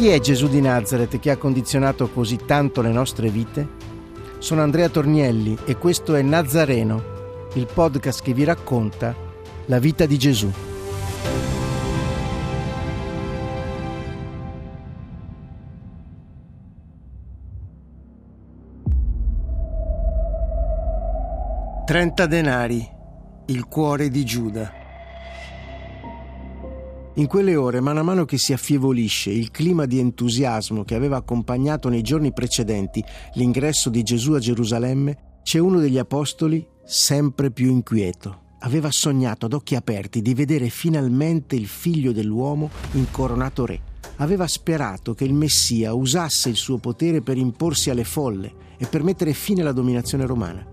Chi è Gesù di Nazareth che ha condizionato così tanto le nostre vite? Sono Andrea Tornielli e questo è Nazareno, il podcast che vi racconta la vita di Gesù. Trenta denari, il cuore di Giuda. In quelle ore, mano a mano che si affievolisce il clima di entusiasmo che aveva accompagnato nei giorni precedenti l'ingresso di Gesù a Gerusalemme, c'è uno degli apostoli sempre più inquieto. Aveva sognato ad occhi aperti di vedere finalmente il figlio dell'uomo incoronato re. Aveva sperato che il Messia usasse il suo potere per imporsi alle folle e per mettere fine alla dominazione romana.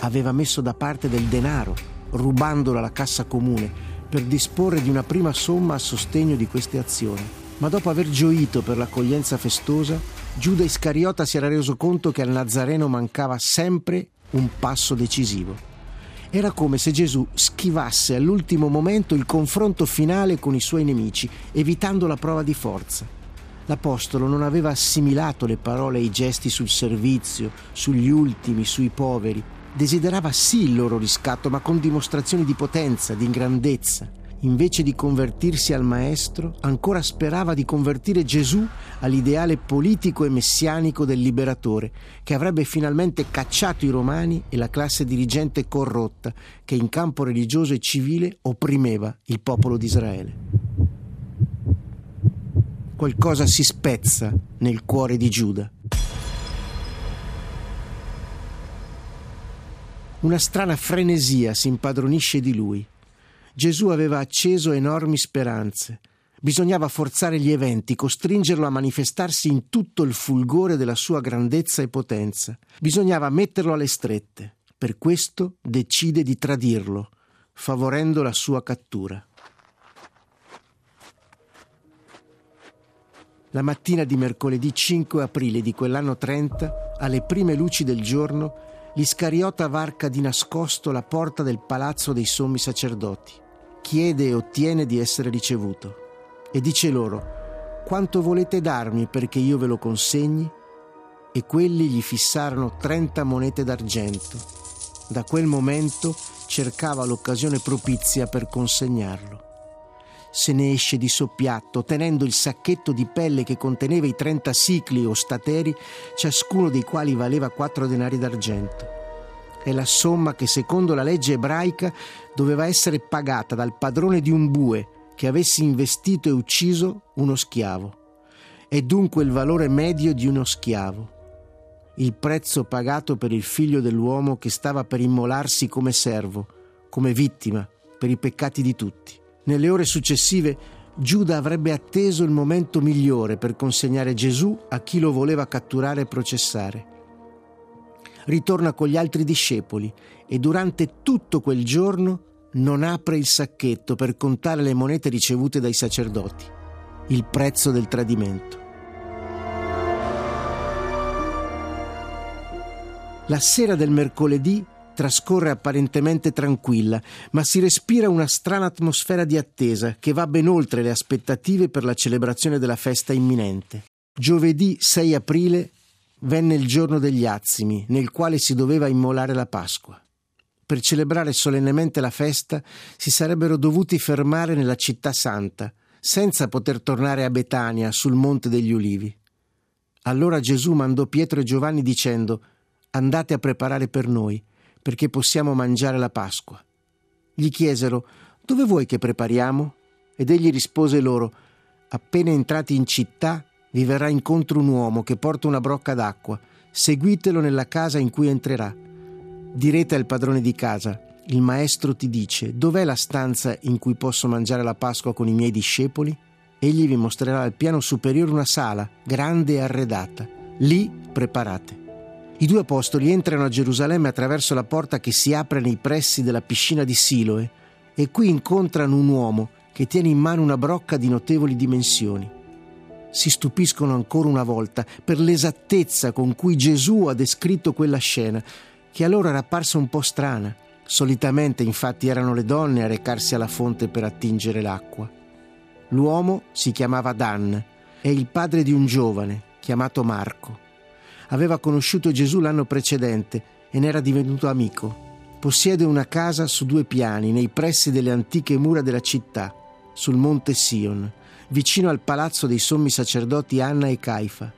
Aveva messo da parte del denaro, rubandolo alla cassa comune, per disporre di una prima somma a sostegno di queste azioni. Ma dopo aver gioito per l'accoglienza festosa, Giuda Iscariota si era reso conto che al Nazareno mancava sempre un passo decisivo. Era come se Gesù schivasse all'ultimo momento il confronto finale con i suoi nemici, evitando la prova di forza. L'Apostolo non aveva assimilato le parole e i gesti sul servizio, sugli ultimi, sui poveri, desiderava sì il loro riscatto, ma con dimostrazioni di potenza, di grandezza. Invece di convertirsi al Maestro, ancora sperava di convertire Gesù all'ideale politico e messianico del liberatore, che avrebbe finalmente cacciato i romani e la classe dirigente corrotta che in campo religioso e civile opprimeva il popolo di Israele. Qualcosa si spezza nel cuore di Giuda. Una strana frenesia si impadronisce di lui. Gesù aveva acceso enormi speranze. Bisognava forzare gli eventi, costringerlo a manifestarsi in tutto il fulgore della sua grandezza e potenza. Bisognava metterlo alle strette. Per questo decide di tradirlo, favorendo la sua cattura. La mattina di mercoledì 5 aprile di quell'anno 30, alle prime luci del giorno, l'Iscariota varca di nascosto la porta del palazzo dei sommi sacerdoti. Chiede e ottiene di essere ricevuto. E dice loro, quanto volete darmi perché io ve lo consegni? E quelli gli fissarono 30 monete d'argento. Da quel momento cercava l'occasione propizia per consegnarlo se ne esce di soppiatto, tenendo il sacchetto di pelle che conteneva i 30 sicli o stateri, ciascuno dei quali valeva 4 denari d'argento. È la somma che secondo la legge ebraica doveva essere pagata dal padrone di un bue che avesse investito e ucciso uno schiavo. È dunque il valore medio di uno schiavo. Il prezzo pagato per il figlio dell'uomo che stava per immolarsi come servo, come vittima per i peccati di tutti. Nelle ore successive Giuda avrebbe atteso il momento migliore per consegnare Gesù a chi lo voleva catturare e processare. Ritorna con gli altri discepoli e durante tutto quel giorno non apre il sacchetto per contare le monete ricevute dai sacerdoti, il prezzo del tradimento. La sera del mercoledì trascorre apparentemente tranquilla, ma si respira una strana atmosfera di attesa che va ben oltre le aspettative per la celebrazione della festa imminente. Giovedì 6 aprile venne il giorno degli azimi, nel quale si doveva immolare la Pasqua. Per celebrare solennemente la festa si sarebbero dovuti fermare nella città santa, senza poter tornare a Betania sul Monte degli Ulivi. Allora Gesù mandò Pietro e Giovanni dicendo Andate a preparare per noi perché possiamo mangiare la Pasqua. Gli chiesero Dove vuoi che prepariamo? Ed egli rispose loro Appena entrati in città vi verrà incontro un uomo che porta una brocca d'acqua. Seguitelo nella casa in cui entrerà. Direte al padrone di casa il maestro ti dice dov'è la stanza in cui posso mangiare la Pasqua con i miei discepoli? Egli vi mostrerà al piano superiore una sala, grande e arredata. Lì preparate. I due apostoli entrano a Gerusalemme attraverso la porta che si apre nei pressi della piscina di Siloe e qui incontrano un uomo che tiene in mano una brocca di notevoli dimensioni. Si stupiscono ancora una volta per l'esattezza con cui Gesù ha descritto quella scena, che a loro era apparsa un po' strana. Solitamente infatti erano le donne a recarsi alla fonte per attingere l'acqua. L'uomo si chiamava Dan, è il padre di un giovane chiamato Marco. Aveva conosciuto Gesù l'anno precedente e ne era divenuto amico. Possiede una casa su due piani nei pressi delle antiche mura della città, sul monte Sion, vicino al palazzo dei sommi sacerdoti Anna e Caifa.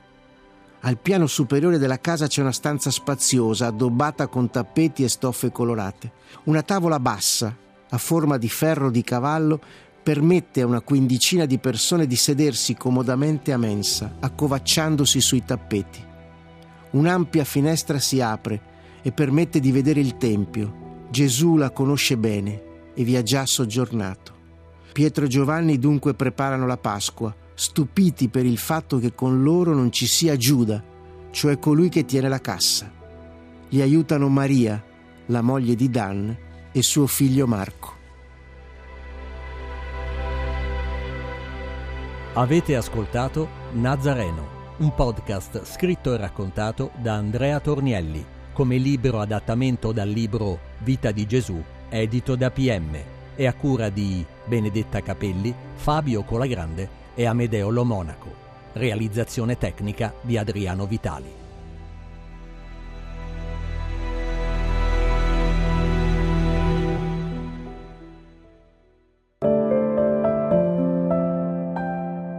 Al piano superiore della casa c'è una stanza spaziosa, addobbata con tappeti e stoffe colorate. Una tavola bassa, a forma di ferro di cavallo, permette a una quindicina di persone di sedersi comodamente a mensa, accovacciandosi sui tappeti. Un'ampia finestra si apre e permette di vedere il Tempio. Gesù la conosce bene e vi ha già soggiornato. Pietro e Giovanni dunque preparano la Pasqua, stupiti per il fatto che con loro non ci sia Giuda, cioè colui che tiene la cassa. Gli aiutano Maria, la moglie di Dan, e suo figlio Marco. Avete ascoltato Nazareno, un podcast scritto e raccontato da Andrea Tornielli, come libro adattamento dal libro Vita di Gesù, edito da PM, e a cura di Benedetta Capelli, Fabio Colagrande e Amedeo Lo Monaco. Realizzazione tecnica di Adriano Vitali.